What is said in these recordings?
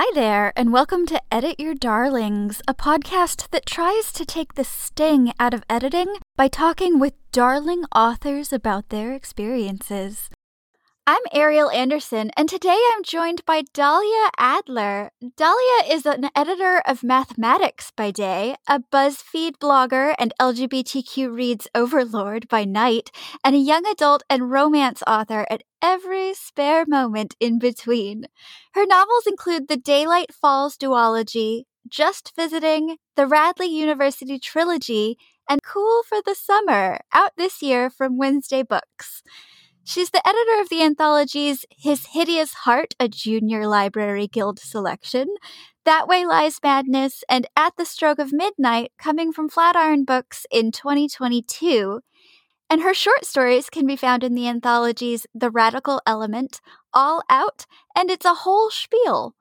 Hi there, and welcome to Edit Your Darlings, a podcast that tries to take the sting out of editing by talking with darling authors about their experiences. I'm Ariel Anderson, and today I'm joined by Dahlia Adler. Dahlia is an editor of mathematics by day, a BuzzFeed blogger and LGBTQ reads overlord by night, and a young adult and romance author at every spare moment in between. Her novels include the Daylight Falls duology, Just Visiting, the Radleigh University trilogy, and Cool for the Summer, out this year from Wednesday Books. She's the editor of the anthologies His Hideous Heart, a Junior Library Guild selection, That Way Lies Madness, and At the Stroke of Midnight, coming from Flatiron Books in 2022. And her short stories can be found in the anthologies The Radical Element, All Out, and It's a Whole Spiel.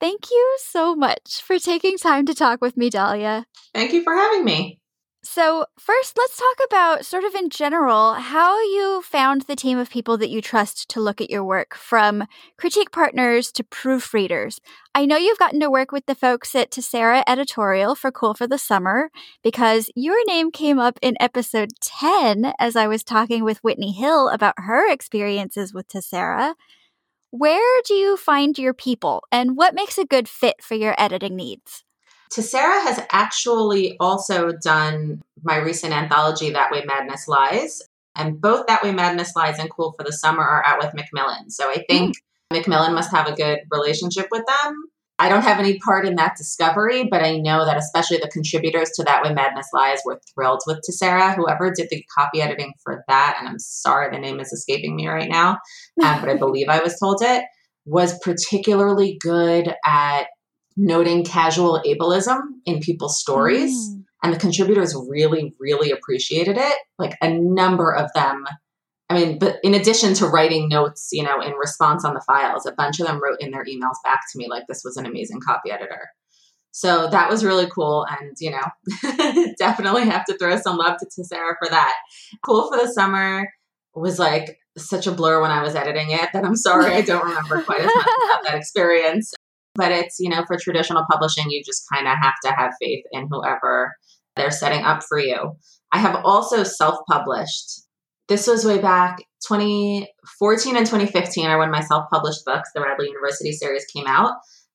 Thank you so much for taking time to talk with me, Dahlia. Thank you for having me. So, first, let's talk about sort of in general how you found the team of people that you trust to look at your work, from critique partners to proofreaders. I know you've gotten to work with the folks at Tessera Editorial for Cool for the Summer because your name came up in episode 10 as I was talking with Whitney Hill about her experiences with Tessera. Where do you find your people, and what makes a good fit for your editing needs? Tessera has actually also done my recent anthology, That Way Madness Lies. And both That Way Madness Lies and Cool for the Summer are out with Macmillan. So I think mm. Macmillan must have a good relationship with them. I don't have any part in that discovery, but I know that especially the contributors to That Way Madness Lies were thrilled with Tessera. Whoever did the copy editing for that, and I'm sorry the name is escaping me right now, um, but I believe I was told it, was particularly good at noting casual ableism in people's stories. Mm. And the contributors really, really appreciated it. Like a number of them. I mean, but in addition to writing notes, you know, in response on the files, a bunch of them wrote in their emails back to me like this was an amazing copy editor. So that was really cool. And, you know, definitely have to throw some love to Tessera for that. Cool for the summer was like such a blur when I was editing it that I'm sorry I don't remember quite as much about that experience. But it's, you know, for traditional publishing, you just kind of have to have faith in whoever they're setting up for you. I have also self published. This was way back 2014 and 2015 are when my self published books, the Radleigh University series, came out.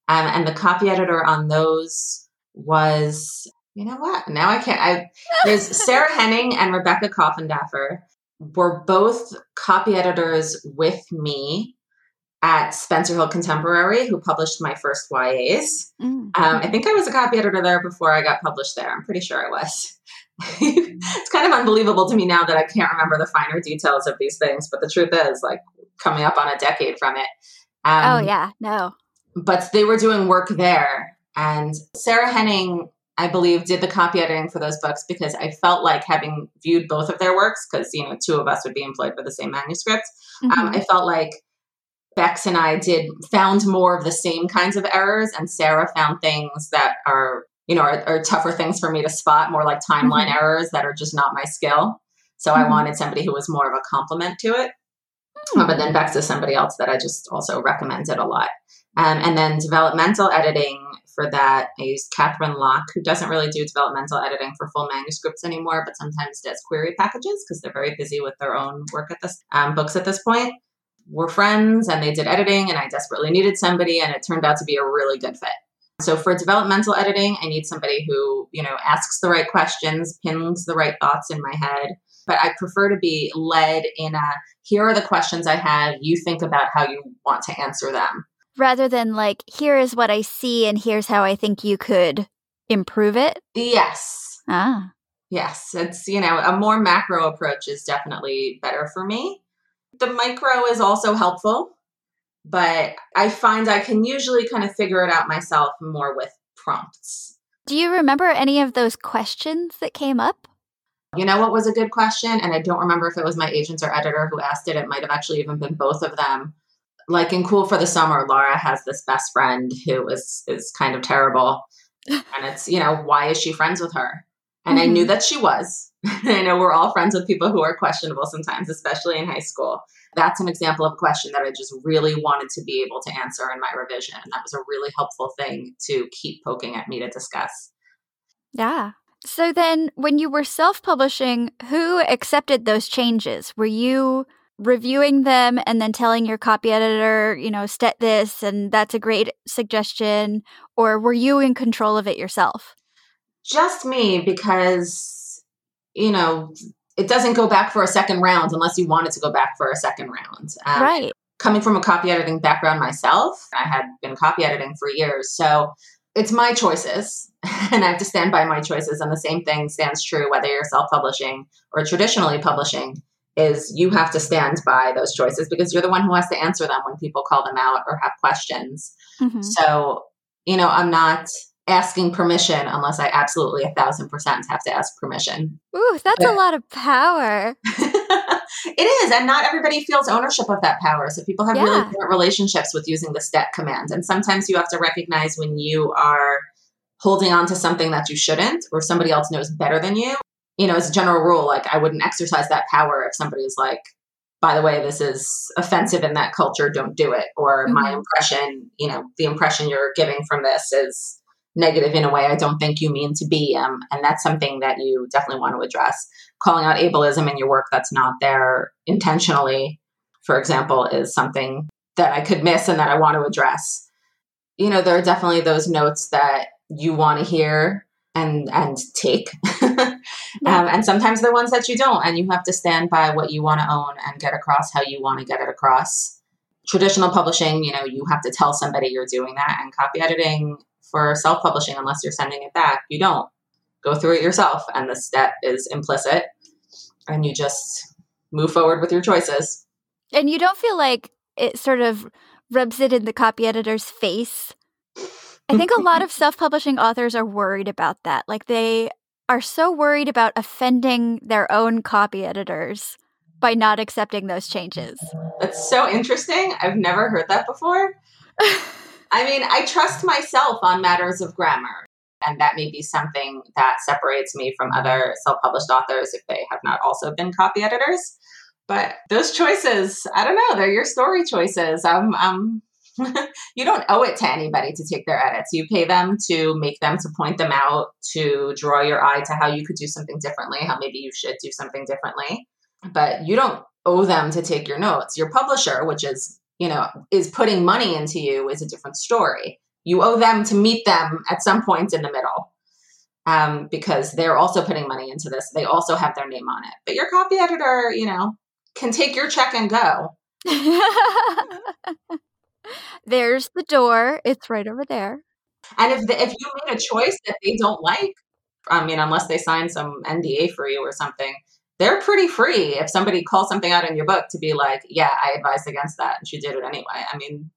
Um, and the copy editor on those was, you know what? Now I can't. I, there's Sarah Henning and Rebecca Coffindaffer were both copy editors with me at Spencer Hill Contemporary, who published my first YAs. Mm-hmm. Um, I think I was a copy editor there before I got published there. I'm pretty sure I was. it's kind of unbelievable to me now that I can't remember the finer details of these things, but the truth is, like, coming up on a decade from it. Um, oh, yeah, no. But they were doing work there. And Sarah Henning, I believe, did the copy editing for those books because I felt like having viewed both of their works, because, you know, two of us would be employed for the same manuscript, um, mm-hmm. um, I felt like Bex and I did found more of the same kinds of errors, and Sarah found things that are you know are, are tougher things for me to spot, more like timeline mm-hmm. errors that are just not my skill. So mm-hmm. I wanted somebody who was more of a complement to it. Mm-hmm. But then Bex is somebody else that I just also recommended a lot. Um, and then developmental editing for that, I used Katherine Locke, who doesn't really do developmental editing for full manuscripts anymore, but sometimes does query packages because they're very busy with their own work at this um, books at this point were friends and they did editing and I desperately needed somebody and it turned out to be a really good fit. So for developmental editing, I need somebody who, you know, asks the right questions, pins the right thoughts in my head. But I prefer to be led in a here are the questions I have, you think about how you want to answer them. Rather than like, here is what I see and here's how I think you could improve it? Yes. Ah. Yes. It's, you know, a more macro approach is definitely better for me. The micro is also helpful, but I find I can usually kind of figure it out myself more with prompts. Do you remember any of those questions that came up? You know what was a good question? And I don't remember if it was my agents or editor who asked it. It might have actually even been both of them. Like in Cool for the Summer, Laura has this best friend who is is kind of terrible. and it's, you know, why is she friends with her? And mm-hmm. I knew mm-hmm. that she was. I know we're all friends with people who are questionable sometimes, especially in high school. That's an example of a question that I just really wanted to be able to answer in my revision. And that was a really helpful thing to keep poking at me to discuss. Yeah. So then, when you were self publishing, who accepted those changes? Were you reviewing them and then telling your copy editor, you know, set this and that's a great suggestion? Or were you in control of it yourself? Just me, because, you know, it doesn't go back for a second round unless you want it to go back for a second round. Um, right. Coming from a copy editing background myself, I had been copy editing for years. So it's my choices and I have to stand by my choices. And the same thing stands true whether you're self publishing or traditionally publishing is you have to stand by those choices because you're the one who has to answer them when people call them out or have questions. Mm-hmm. So, you know, I'm not asking permission unless I absolutely a thousand percent have to ask permission. Ooh, that's but, a lot of power. it is. And not everybody feels ownership of that power. So people have yeah. really different relationships with using the stet command. And sometimes you have to recognize when you are holding on to something that you shouldn't or somebody else knows better than you. You know, as a general rule, like I wouldn't exercise that power if somebody's like, by the way, this is offensive in that culture, don't do it. Or mm-hmm. my impression, you know, the impression you're giving from this is negative in a way I don't think you mean to be. Um, and that's something that you definitely want to address. Calling out ableism in your work that's not there intentionally, for example, is something that I could miss and that I want to address. You know, there are definitely those notes that you want to hear and and take um, and sometimes they're ones that you don't and you have to stand by what you want to own and get across how you want to get it across traditional publishing you know you have to tell somebody you're doing that and copy editing for self publishing unless you're sending it back. You don't go through it yourself, and the stet is implicit, and you just move forward with your choices. And you don't feel like it sort of rubs it in the copy editor's face. I think a lot of self publishing authors are worried about that. Like they are so worried about offending their own copy editors by not accepting those changes. That's so interesting. I've never heard that before. I mean, I trust myself on matters of grammar. And that may be something that separates me from other self published authors if they have not also been copy editors. But those choices, I don't know, they're your story choices. Um, um, you don't owe it to anybody to take their edits. You pay them to make them, to point them out, to draw your eye to how you could do something differently, how maybe you should do something differently. But you don't owe them to take your notes. Your publisher, which is you know, is putting money into you is a different story. You owe them to meet them at some point in the middle um, because they're also putting money into this. They also have their name on it. But your copy editor, you know, can take your check and go. There's the door. It's right over there. And if the, if you made a choice that they don't like, I mean, unless they sign some NDA for you or something, they're pretty free if somebody calls something out in your book to be like, yeah, I advised against that and she did it anyway. I mean,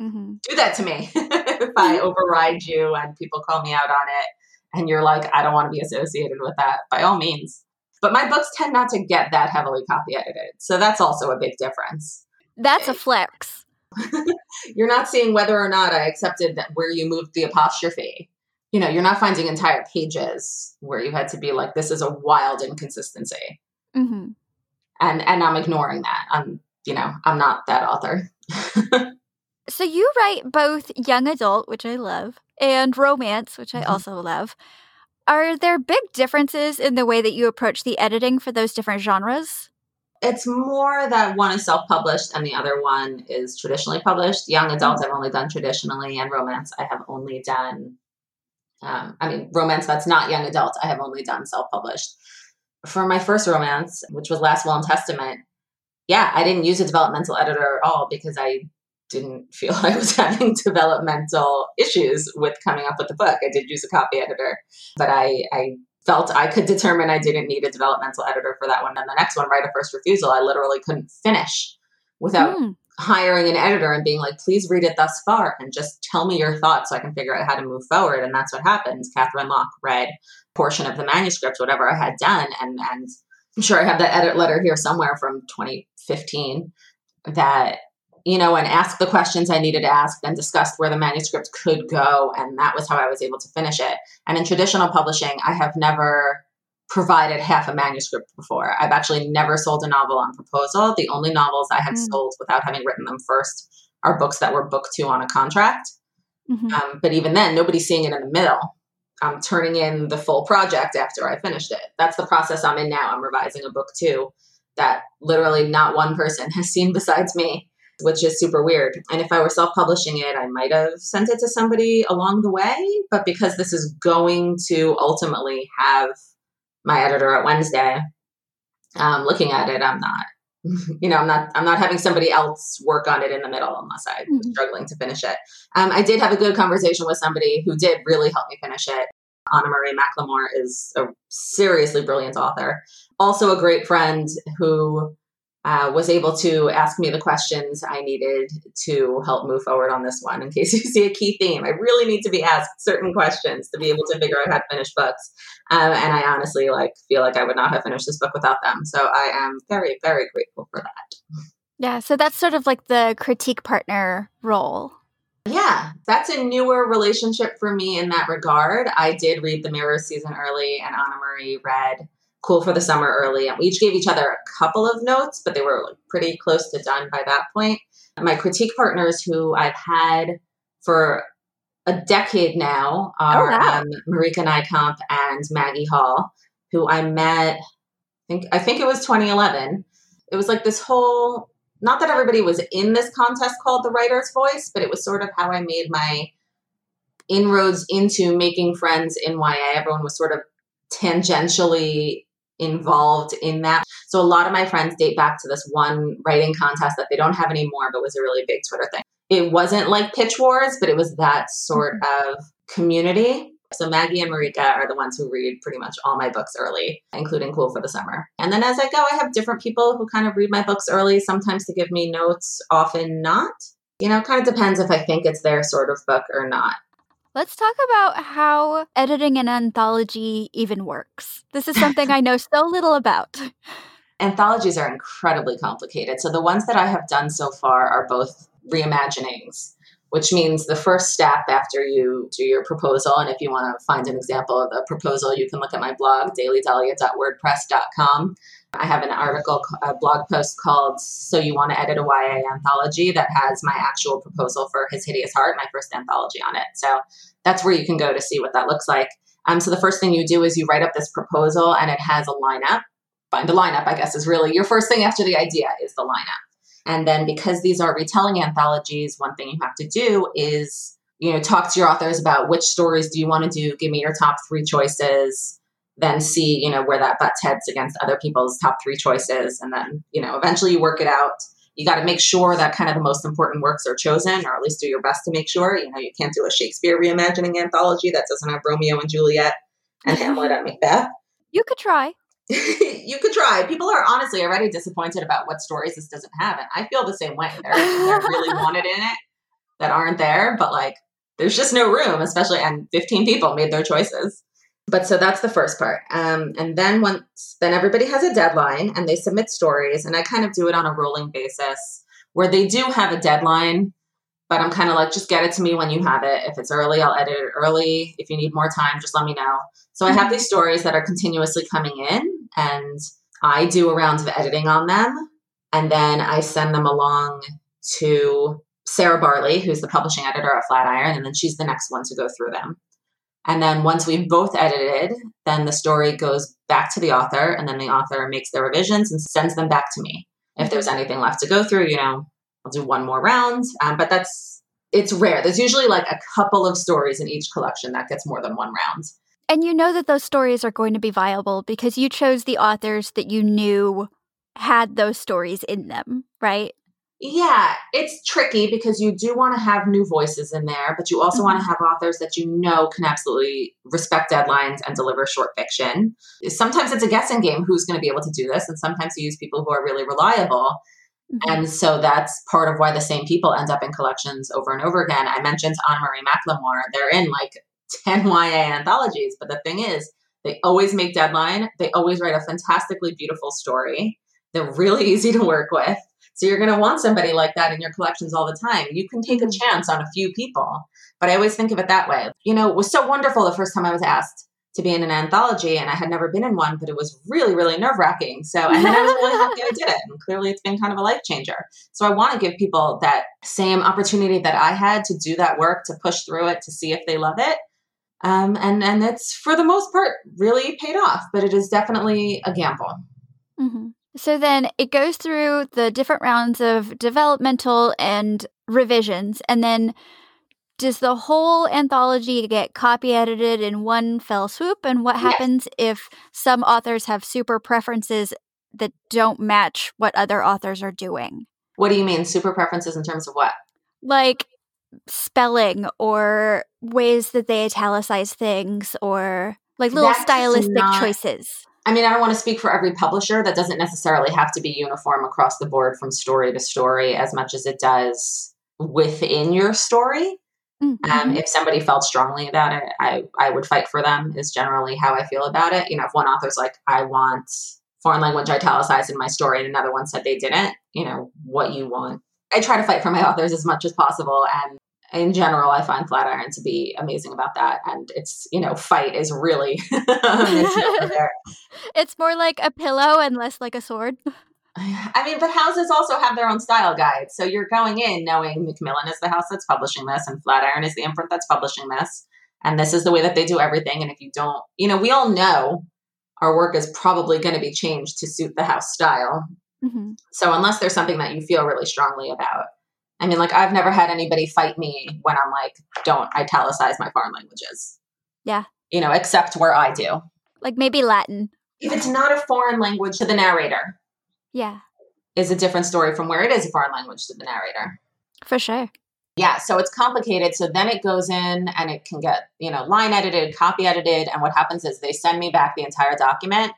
mm-hmm. do that to me if I override you and people call me out on it and you're like, I don't want to be associated with that, by all means. But my books tend not to get that heavily copy edited. So that's also a big difference. That's a flex. you're not seeing whether or not I accepted that where you moved the apostrophe you know, you're not finding entire pages where you had to be like, this is a wild inconsistency. Mm-hmm. And and I'm ignoring that. I'm, you know, I'm not that author. so you write both young adult, which I love, and romance, which I mm-hmm. also love. Are there big differences in the way that you approach the editing for those different genres? It's more that one is self published and the other one is traditionally published. Young adult, mm-hmm. I've only done traditionally, and romance, I have only done um, I mean, romance that's not young adult, I have only done self published. For my first romance, which was Last Will and Testament, yeah, I didn't use a developmental editor at all because I didn't feel I was having developmental issues with coming up with the book. I did use a copy editor, but I, I felt I could determine I didn't need a developmental editor for that one. And the next one, Right of First Refusal, I literally couldn't finish without mm hiring an editor and being like, please read it thus far and just tell me your thoughts so I can figure out how to move forward. And that's what happens. Katherine Locke read portion of the manuscript, whatever I had done. And, and I'm sure I have that edit letter here somewhere from 2015 that, you know, and asked the questions I needed to ask, then discussed where the manuscript could go. And that was how I was able to finish it. And in traditional publishing, I have never provided half a manuscript before. I've actually never sold a novel on proposal. The only novels I have mm. sold without having written them first are books that were booked to on a contract. Mm-hmm. Um, but even then, nobody's seeing it in the middle. I'm turning in the full project after I finished it. That's the process I'm in now. I'm revising a book too that literally not one person has seen besides me, which is super weird. And if I were self publishing it, I might have sent it to somebody along the way. But because this is going to ultimately have my editor at Wednesday um, looking at it, I'm not. You know, I'm not. I'm not having somebody else work on it in the middle unless I'm mm-hmm. struggling to finish it. Um, I did have a good conversation with somebody who did really help me finish it. Anna Marie McLemore is a seriously brilliant author. Also, a great friend who uh, was able to ask me the questions I needed to help move forward on this one. In case you see a key theme, I really need to be asked certain questions to be able to figure out how to finish books. Um, and I honestly like feel like I would not have finished this book without them. So I am very, very grateful for that. Yeah, so that's sort of like the critique partner role. Yeah, that's a newer relationship for me in that regard. I did read The Mirror season early, and Anna Marie read Cool for the Summer early. And we each gave each other a couple of notes, but they were like pretty close to done by that point. My critique partners, who I've had for a decade now, are oh, wow. um, Marieke Nijkamp and Maggie Hall, who I met. I think I think it was 2011. It was like this whole not that everybody was in this contest called the writer's voice but it was sort of how i made my inroads into making friends in ya everyone was sort of tangentially involved in that so a lot of my friends date back to this one writing contest that they don't have anymore but was a really big twitter thing it wasn't like pitch wars but it was that sort mm-hmm. of community so Maggie and Marieke are the ones who read pretty much all my books early, including Cool for the Summer. And then as I go, I have different people who kind of read my books early, sometimes to give me notes, often not. You know, kind of depends if I think it's their sort of book or not. Let's talk about how editing an anthology even works. This is something I know so little about. Anthologies are incredibly complicated. So the ones that I have done so far are both reimaginings which means the first step after you do your proposal, and if you want to find an example of a proposal, you can look at my blog, dailydahlia.wordpress.com. I have an article, a blog post called So You Want to Edit a YA Anthology that has my actual proposal for His Hideous Heart, my first anthology on it. So that's where you can go to see what that looks like. Um, so the first thing you do is you write up this proposal and it has a lineup. Find a lineup, I guess, is really your first thing after the idea is the lineup. And then because these are retelling anthologies, one thing you have to do is, you know, talk to your authors about which stories do you want to do, give me your top three choices, then see, you know, where that butts heads against other people's top three choices. And then, you know, eventually you work it out. You got to make sure that kind of the most important works are chosen, or at least do your best to make sure. You know, you can't do a Shakespeare reimagining anthology that doesn't have Romeo and Juliet and Hamlet and Macbeth. You could try. you could try. People are honestly already disappointed about what stories this doesn't have. And I feel the same way. There are things that really wanted in it that aren't there, but like there's just no room, especially and 15 people made their choices. But so that's the first part. Um, and then once then everybody has a deadline and they submit stories, and I kind of do it on a rolling basis where they do have a deadline but I'm kind of like, just get it to me when you have it. If it's early, I'll edit it early. If you need more time, just let me know. So I have mm-hmm. these stories that are continuously coming in, and I do a round of editing on them. And then I send them along to Sarah Barley, who's the publishing editor at Flatiron, and then she's the next one to go through them. And then once we've both edited, then the story goes back to the author, and then the author makes their revisions and sends them back to me. If there's anything left to go through, you know, I'll do one more round. Um, but that's it's rare. There's usually like a couple of stories in each collection that gets more than one round. And you know that those stories are going to be viable because you chose the authors that you knew had those stories in them, right? Yeah, it's tricky because you do want to have new voices in there, but you also mm-hmm. want to have authors that you know can absolutely respect deadlines and deliver short fiction. Sometimes it's a guessing game who's going to be able to do this, and sometimes you use people who are really reliable. Mm-hmm. And so that's part of why the same people end up in collections over and over again. I mentioned Anna Marie McLemore. They're in like 10 YA anthologies. But the thing is, they always make deadline. They always write a fantastically beautiful story. They're really easy to work with. So you're going to want somebody like that in your collections all the time. You can take a mm-hmm. chance on a few people, but I always think of it that way. You know, it was so wonderful the first time I was asked to be in an anthology and I had never been in one, but it was really, really nerve wracking. So, and then I was really happy I did it. And clearly it's been kind of a life changer. So I want to give people that same opportunity that I had to do that work, to push through it, to see if they love it. Um, and, and it's for the most part really paid off, but it is definitely a gamble. Mm-hmm. So then it goes through the different rounds of developmental and revisions, and then does the whole anthology get copy edited in one fell swoop? And what happens yes. if some authors have super preferences that don't match what other authors are doing? What do you mean, super preferences in terms of what? Like spelling or ways that they italicize things or like little That's stylistic not, choices. I mean, I don't want to speak for every publisher. That doesn't necessarily have to be uniform across the board from story to story as much as it does within your story. Mm-hmm. Um, if somebody felt strongly about it, I, I would fight for them, is generally how I feel about it. You know, if one author's like, I want foreign language italicized in my story, and another one said they didn't, you know, what you want. I try to fight for my authors as much as possible. And in general, I find Flatiron to be amazing about that. And it's, you know, fight is really It's more like a pillow and less like a sword. I mean, but houses also have their own style guides. So you're going in knowing Macmillan is the house that's publishing this and Flatiron is the imprint that's publishing this. And this is the way that they do everything. And if you don't, you know, we all know our work is probably going to be changed to suit the house style. Mm-hmm. So unless there's something that you feel really strongly about, I mean, like I've never had anybody fight me when I'm like, don't italicize my foreign languages. Yeah. You know, except where I do. Like maybe Latin. If it's not a foreign language to the narrator, yeah. Is a different story from where it is a foreign language to the narrator. For sure. Yeah, so it's complicated. So then it goes in and it can get, you know, line edited, copy edited. And what happens is they send me back the entire document.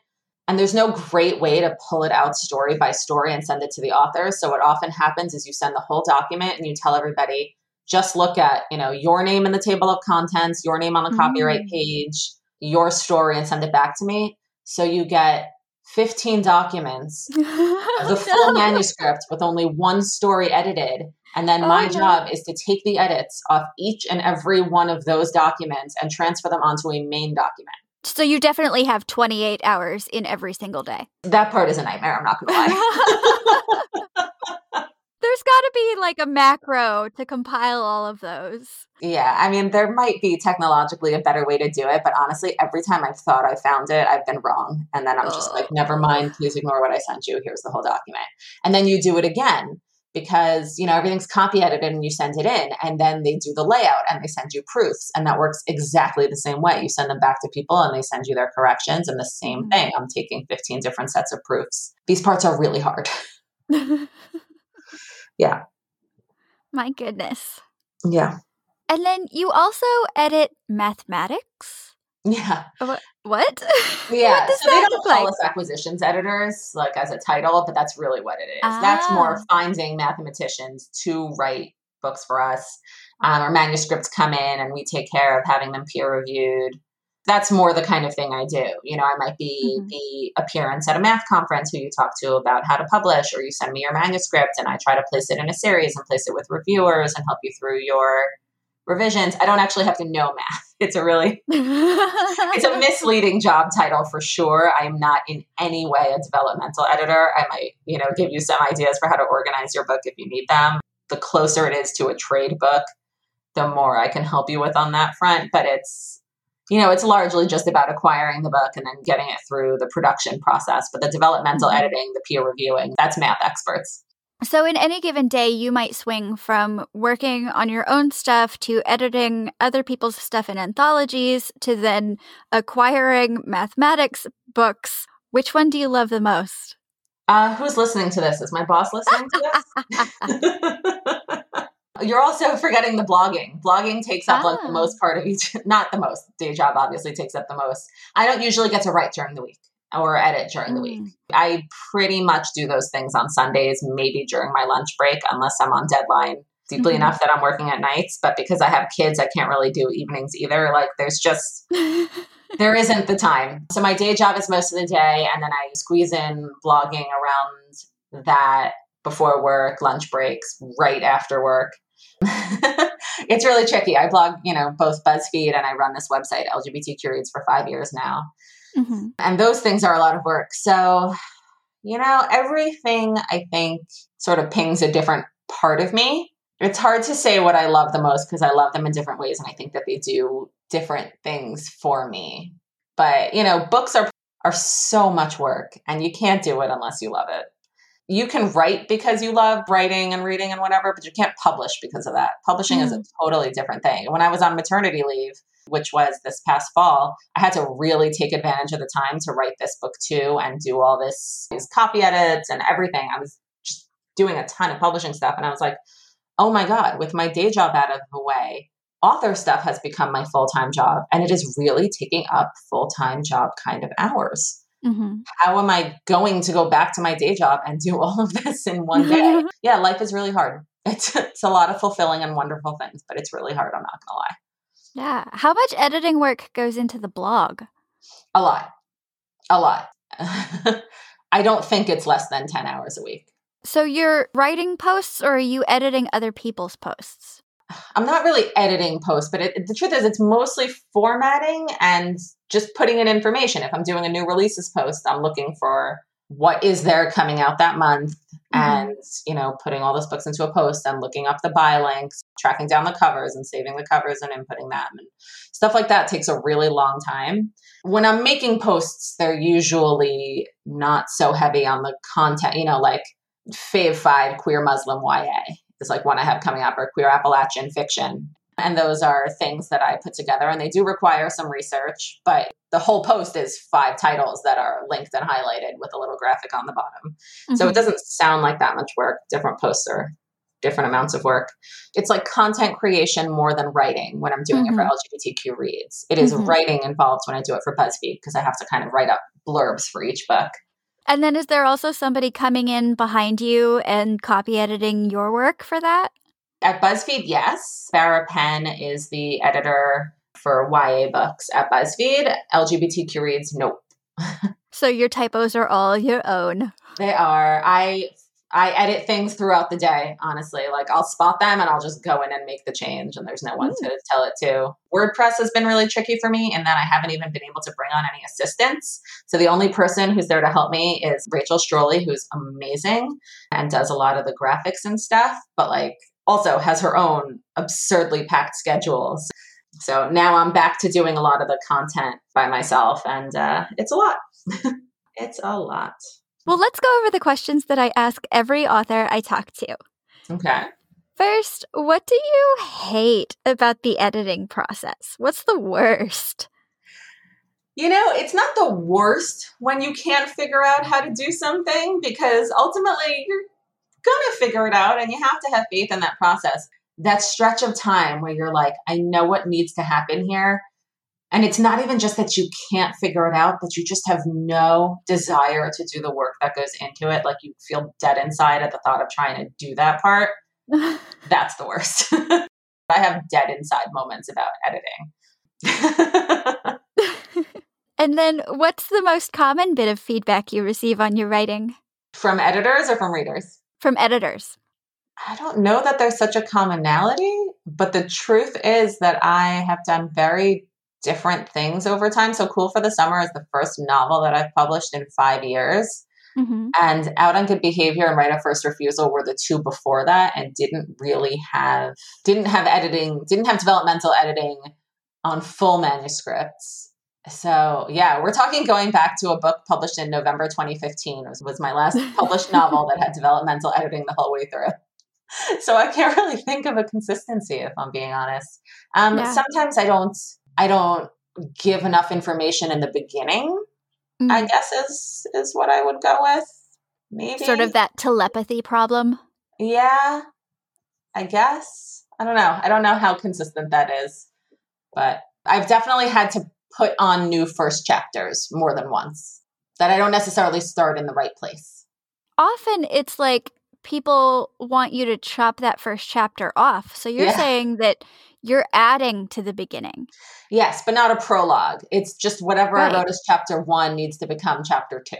And there's no great way to pull it out story by story and send it to the author. So what often happens is you send the whole document and you tell everybody, just look at, you know, your name in the table of contents, your name on the mm-hmm. copyright mm. page, your story, and send it back to me. So you get 15 documents, the full manuscript with only one story edited. And then oh, my job is to take the edits off each and every one of those documents and transfer them onto a main document. So you definitely have 28 hours in every single day. That part is a nightmare, I'm not going to lie. There's got to be like a macro to compile all of those. Yeah, I mean, there might be technologically a better way to do it, but honestly, every time I've thought I found it, I've been wrong. And then I'm just like, never mind, please ignore what I sent you. Here's the whole document. And then you do it again because, you know, everything's copy edited and you send it in, and then they do the layout and they send you proofs. And that works exactly the same way. You send them back to people and they send you their corrections, and the same mm-hmm. thing. I'm taking 15 different sets of proofs. These parts are really hard. Yeah. My goodness. Yeah. And then you also edit mathematics? Yeah. What? what? Yeah. what so they don't call like? us acquisitions editors, like as a title, but that's really what it is. Ah. That's more ah. finding mathematicians to write books for us. Um, our manuscripts come in and we take care of having them peer reviewed that's more the kind of thing I do. You know, I might be mm-hmm. the appearance at a math conference who you talk to about how to publish, or you send me your manuscript and I try to place it in a series and place it with reviewers and help you through your revisions. I don't actually have to know math. It's a really it's a misleading job title for sure. I am not in any way a developmental editor. I might, you know, give you some ideas for how to organize your book if you need them. The closer it is to a trade book, the more I can help you with on that front, but it's you know, it's largely just about acquiring the book and then getting it through the production process. But the developmental mm-hmm. editing, the peer reviewing, that's math experts. So, in any given day, you might swing from working on your own stuff to editing other people's stuff in anthologies to then acquiring mathematics books. Which one do you love the most? Uh, who's listening to this? Is my boss listening to this? You're also forgetting the blogging. Blogging takes up like the ah. most part of each, not the most. Day job obviously takes up the most. I don't usually get to write during the week or edit during the week. Mm. I pretty much do those things on Sundays, maybe during my lunch break, unless I'm on deadline deeply mm-hmm. enough that I'm working at nights. But because I have kids, I can't really do evenings either. Like there's just, there isn't the time. So my day job is most of the day. And then I squeeze in blogging around that before work, lunch breaks, right after work. it's really tricky. I blog, you know, both BuzzFeed and I run this website, LGBTQ Reads, for five years now. Mm-hmm. And those things are a lot of work. So, you know, everything I think sort of pings a different part of me. It's hard to say what I love the most because I love them in different ways. And I think that they do different things for me. But, you know, books are are so much work and you can't do it unless you love it you can write because you love writing and reading and whatever, but you can't publish because of that. Publishing mm. is a mm. totally different thing. When I was on maternity leave, which was this past fall, I had to really take advantage of the time to write this book too and do all this these copy edits and everything. I was just doing a ton of publishing stuff and I was like, "Oh my god, with my day job out of the way, author stuff has become my full-time job and it is really taking up full-time job kind of hours." Mm-hmm. How am I going to go back to my day job and do all of this in one day? yeah, life is really hard. It's, it's a lot of fulfilling and wonderful things, but it's really hard. I'm not going to lie. Yeah. How much editing work goes into the blog? A lot. A lot. I don't think it's less than 10 hours a week. So you're writing posts or are you editing other people's posts? I'm not really editing posts, but it, the truth is, it's mostly formatting and just putting in information. If I'm doing a new releases post, I'm looking for what is there coming out that month mm-hmm. and you know putting all those books into a post and looking up the buy links tracking down the covers and saving the covers and inputting them and stuff like that takes a really long time when i'm making posts they're usually not so heavy on the content you know like fave five queer muslim ya is like one I have coming up, or queer Appalachian fiction. And those are things that I put together, and they do require some research, but the whole post is five titles that are linked and highlighted with a little graphic on the bottom. Mm-hmm. So it mm-hmm. doesn't sound like that much work. Different posts are different amounts of work. It's like content creation more than writing when I'm doing mm-hmm. it for mm-hmm. LGBTQ reads. It is mm-hmm. writing involved when I do it for BuzzFeed because I have to kind of write up blurbs for each book. And then is there also somebody coming in behind you and copy editing your work for that? At BuzzFeed, yes. Sarah Penn is the editor for YA books at BuzzFeed. LGBTQ reads, nope. so your typos are all your own. They are. I I edit things throughout the day, honestly. Like I'll spot them and I'll just go in and make the change, and there's no one to mm. tell it to. WordPress has been really tricky for me in that I haven't even been able to bring on any assistants. So the only person who's there to help me is Rachel Stroley, who's amazing and does a lot of the graphics and stuff, but like also has her own absurdly packed schedules. So now I'm back to doing a lot of the content by myself, and uh, it's a lot. it's a lot. Well, let's go over the questions that I ask every author I talk to. Okay. First, what do you hate about the editing process? What's the worst? You know, it's not the worst when you can't figure out how to do something because ultimately you're going to figure it out and you have to have faith in that process. That stretch of time where you're like, I know what needs to happen here. And it's not even just that you can't figure it out, but you just have no desire to do the work that goes into it. Like you feel dead inside at the thought of trying to do that part. That's the worst. I have dead inside moments about editing. and then what's the most common bit of feedback you receive on your writing? From editors or from readers? From editors. I don't know that there's such a commonality, but the truth is that I have done very different things over time. So Cool for the Summer is the first novel that I've published in five years. Mm-hmm. And Out on Good Behavior and Right of First Refusal were the two before that and didn't really have didn't have editing, didn't have developmental editing on full manuscripts. So yeah, we're talking going back to a book published in November 2015 was, was my last published novel that had developmental editing the whole way through. So I can't really think of a consistency if I'm being honest. Um, yeah. Sometimes I don't I don't give enough information in the beginning. Mm-hmm. I guess is is what I would go with. Maybe sort of that telepathy problem. Yeah, I guess. I don't know. I don't know how consistent that is, but I've definitely had to put on new first chapters more than once that I don't necessarily start in the right place. Often it's like people want you to chop that first chapter off. So you're yeah. saying that you're adding to the beginning. Yes, but not a prologue. It's just whatever right. I wrote as chapter one needs to become chapter two.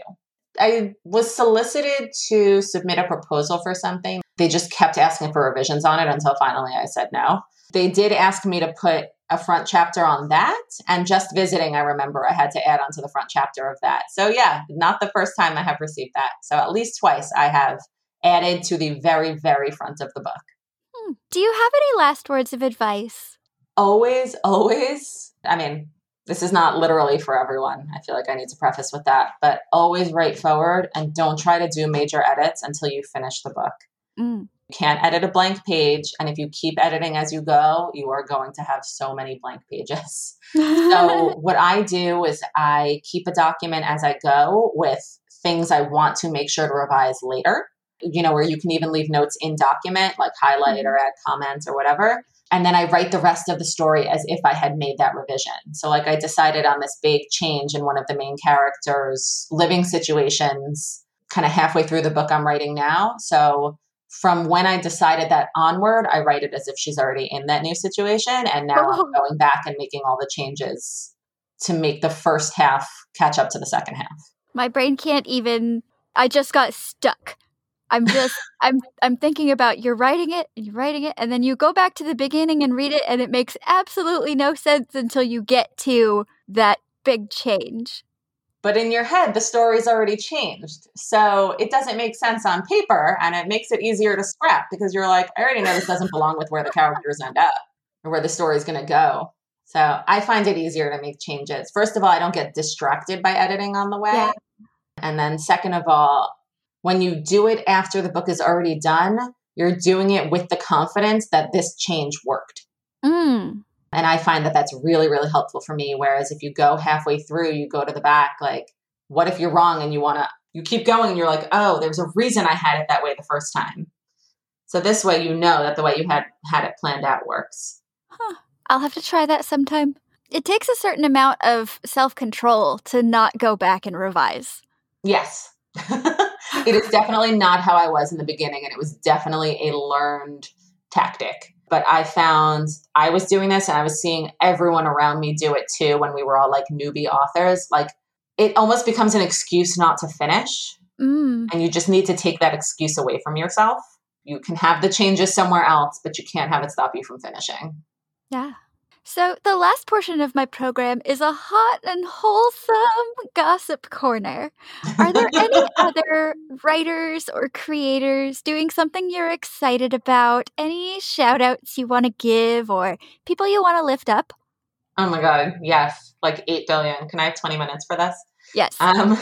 I was solicited to submit a proposal for something. They just kept asking for revisions on it until finally I said no. They did ask me to put a front chapter on that. And just visiting, I remember I had to add onto the front chapter of that. So, yeah, not the first time I have received that. So, at least twice I have added to the very, very front of the book. Hmm. Do you have any last words of advice? Always, always. I mean, this is not literally for everyone. I feel like I need to preface with that, but always write forward and don't try to do major edits until you finish the book. Mm. You can't edit a blank page. And if you keep editing as you go, you are going to have so many blank pages. so, what I do is I keep a document as I go with things I want to make sure to revise later. You know, where you can even leave notes in document, like highlight or mm-hmm. add comments or whatever. And then I write the rest of the story as if I had made that revision. So, like, I decided on this big change in one of the main characters' living situations kind of halfway through the book I'm writing now. So, from when I decided that onward, I write it as if she's already in that new situation. And now oh. I'm going back and making all the changes to make the first half catch up to the second half. My brain can't even, I just got stuck. I'm just I'm I'm thinking about you're writing it, and you're writing it, and then you go back to the beginning and read it, and it makes absolutely no sense until you get to that big change. But in your head, the story's already changed. So it doesn't make sense on paper and it makes it easier to scrap because you're like, I already know this doesn't belong with where the characters end up or where the story's going to go. So I find it easier to make changes. First of all, I don't get distracted by editing on the way. Yeah. And then, second of all, when you do it after the book is already done, you're doing it with the confidence that this change worked. Mm. And I find that that's really, really helpful for me. Whereas if you go halfway through, you go to the back, like, what if you're wrong and you want to, you keep going and you're like, oh, there's a reason I had it that way the first time. So this way, you know that the way you had had it planned out works. Huh. I'll have to try that sometime. It takes a certain amount of self control to not go back and revise. Yes. it is definitely not how I was in the beginning, and it was definitely a learned tactic but I found I was doing this and I was seeing everyone around me do it too when we were all like newbie authors. Like it almost becomes an excuse not to finish. Mm. And you just need to take that excuse away from yourself. You can have the changes somewhere else, but you can't have it stop you from finishing. Yeah. So, the last portion of my program is a hot and wholesome gossip corner. Are there any other writers or creators doing something you're excited about? Any shout outs you want to give or people you want to lift up? Oh my God, yes, like 8 billion. Can I have 20 minutes for this? Yes. Um,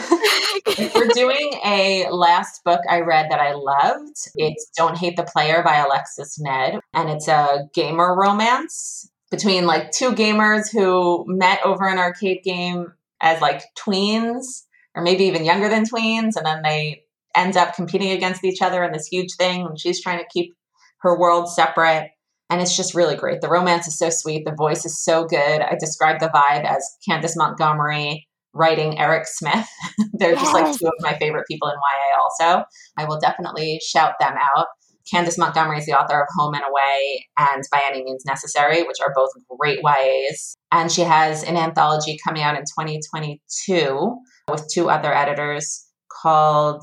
we're doing a last book I read that I loved. It's Don't Hate the Player by Alexis Nedd, and it's a gamer romance between like two gamers who met over an arcade game as like tweens or maybe even younger than tweens and then they end up competing against each other in this huge thing and she's trying to keep her world separate and it's just really great. The romance is so sweet. The voice is so good. I describe the vibe as candice montgomery writing eric smith. They're yes. just like two of my favorite people in ya also. I will definitely shout them out Candice Montgomery is the author of Home and Away and By Any Means Necessary, which are both great YAs. And she has an anthology coming out in 2022 with two other editors called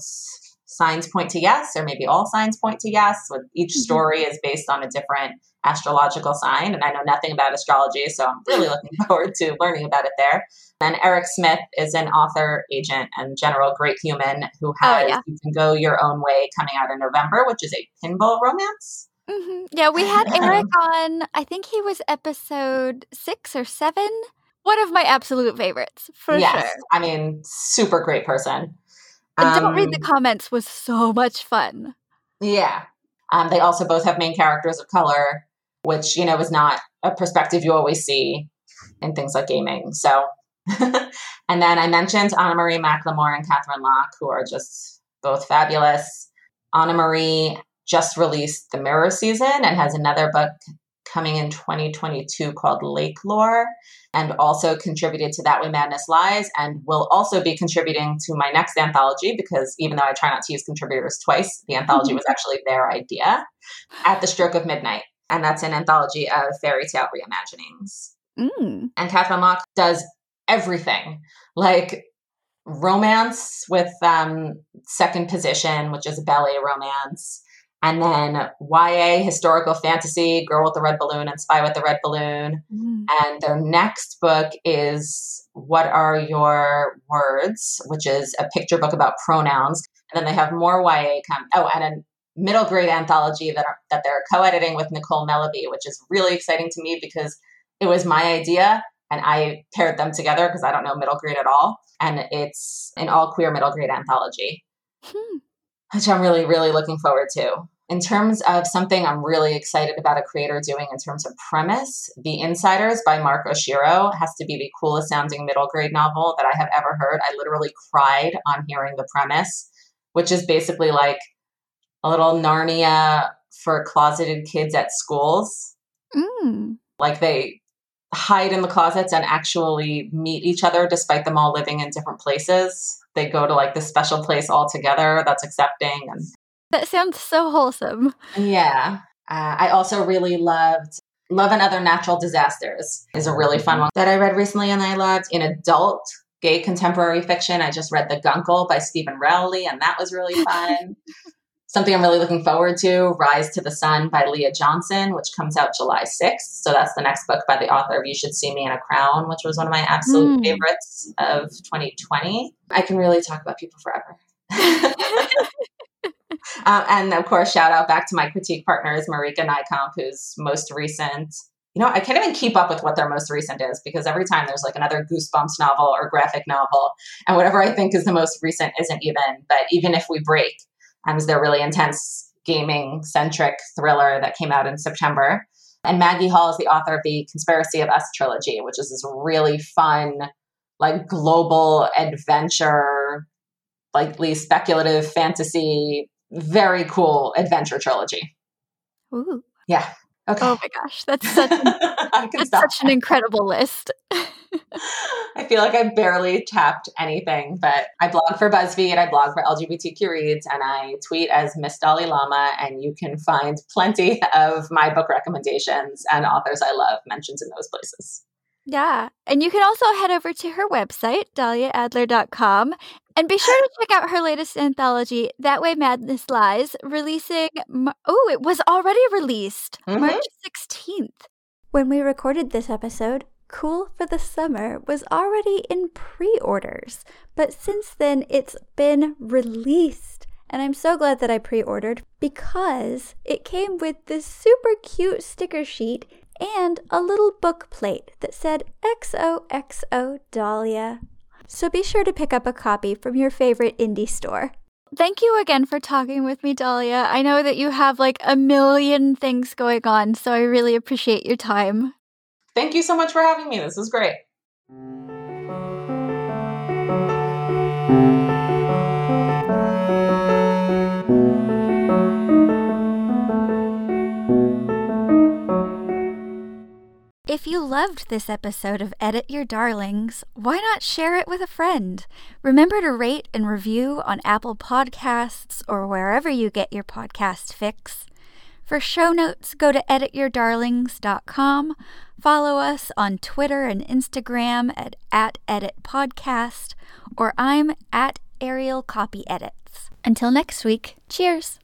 Signs Point to Yes, or maybe All Signs Point to Yes. With each mm-hmm. story is based on a different astrological sign. And I know nothing about astrology, so I'm really looking forward to learning about it there. And Eric Smith is an author, agent, and general great human who oh, has oh, yeah. You Can Go Your Own Way coming out in November, which is a pinball romance. Mm-hmm. Yeah, we had Eric on, I think he was episode six or seven. One of my absolute favorites, for yes. sure. I mean, super great person. And um, Don't Read the um, Comments was so much fun. Yeah. Um, they also both have main characters of color, which, you know, is not a perspective you always see in things like gaming. So and then I mentioned Anna Marie McLemore and Katherine Locke, who are just both fabulous. Anna Marie just released the Mirror season and has another book coming in 2022 called Lake Lore, and also contributed to That Way Madness Lies, and will also be contributing to my next anthology because even though I try not to use contributors twice, the anthology was actually their idea at the stroke of midnight. And that's an anthology of fairy tale reimaginings. Mm. And Katherine Locke does everything like romance with um, second position, which is a ballet romance, And then YA, historical fantasy, Girl with the Red Balloon and Spy with the Red Balloon. Mm. And their next book is What Are Your Words, which is a picture book about pronouns. And then they have more YA come. Oh, and a middle grade anthology that are, that they're co-editing with Nicole Melleby, which is really exciting to me because it was my idea and I paired them together because I don't know middle grade at all. And it's an all queer middle grade anthology. Hmm which I'm really, really looking forward to. In terms of something I'm really excited about a creator doing in terms of premise, The Insiders by Mark Oshiro has to be the coolest sounding middle grade novel that I have ever heard. I literally cried on hearing the premise, which is basically like a little Narnia for closeted kids at schools. Mm. Like they hide in the closets and actually meet each other despite them all living in different places. They go to like this special place all together that's accepting and that sounds so wholesome. Yeah. Uh, i also really loved love and other natural disasters is a really fun one that i read recently and i loved. In adult gay contemporary fiction i just read the guncle by steven rowley and that was really fun something I'm really looking forward to Rise to the Sun by Leah Johnson, which comes out July 6th. So that's the next book by the author of You Should See Me in a Crown, which was one of my absolute mm. favorites of 2020. I can really talk about people forever. um, and of course, shout out back to my critique partners, Marieke Nijkamp, whose most recent you know, I can't even keep up with what their most recent is because every time there's like another Goosebumps novel or graphic novel, and whatever I think is the most recent isn't even. But even if we break, um, was their really intense gaming centric thriller that came out in September. And Maggie Hall is the author of the Conspiracy of Us trilogy, which is this really fun, like global adventure, likely speculative fantasy, very cool adventure trilogy. Ooh. Yeah. Okay. Oh my gosh, that's such, that's such an incredible list. I feel like I barely tapped anything, but I blog for BuzzFeed, I blog for LGBTQ Reads, and I tweet as Miss Dolly Lama. And you can find plenty of my book recommendations and authors I love mentioned in those places. Yeah. And you can also head over to her website, dahliaadler.com, and be sure to check out her latest anthology, That Way Madness Lies, releasing. Oh, it was already released mm-hmm. March 16th. When we recorded this episode, Cool for the Summer was already in pre orders, but since then it's been released. And I'm so glad that I pre ordered because it came with this super cute sticker sheet and a little book plate that said XOXO Dahlia. So be sure to pick up a copy from your favorite indie store. Thank you again for talking with me, Dahlia. I know that you have like a million things going on, so I really appreciate your time. Thank you so much for having me. This is great. If you loved this episode of Edit Your Darlings, why not share it with a friend? Remember to rate and review on Apple Podcasts or wherever you get your podcast fix. For show notes, go to edityourdarlings.com. Follow us on Twitter and Instagram at, at editpodcast, or I'm at Ariel Copy Edits. Until next week, cheers!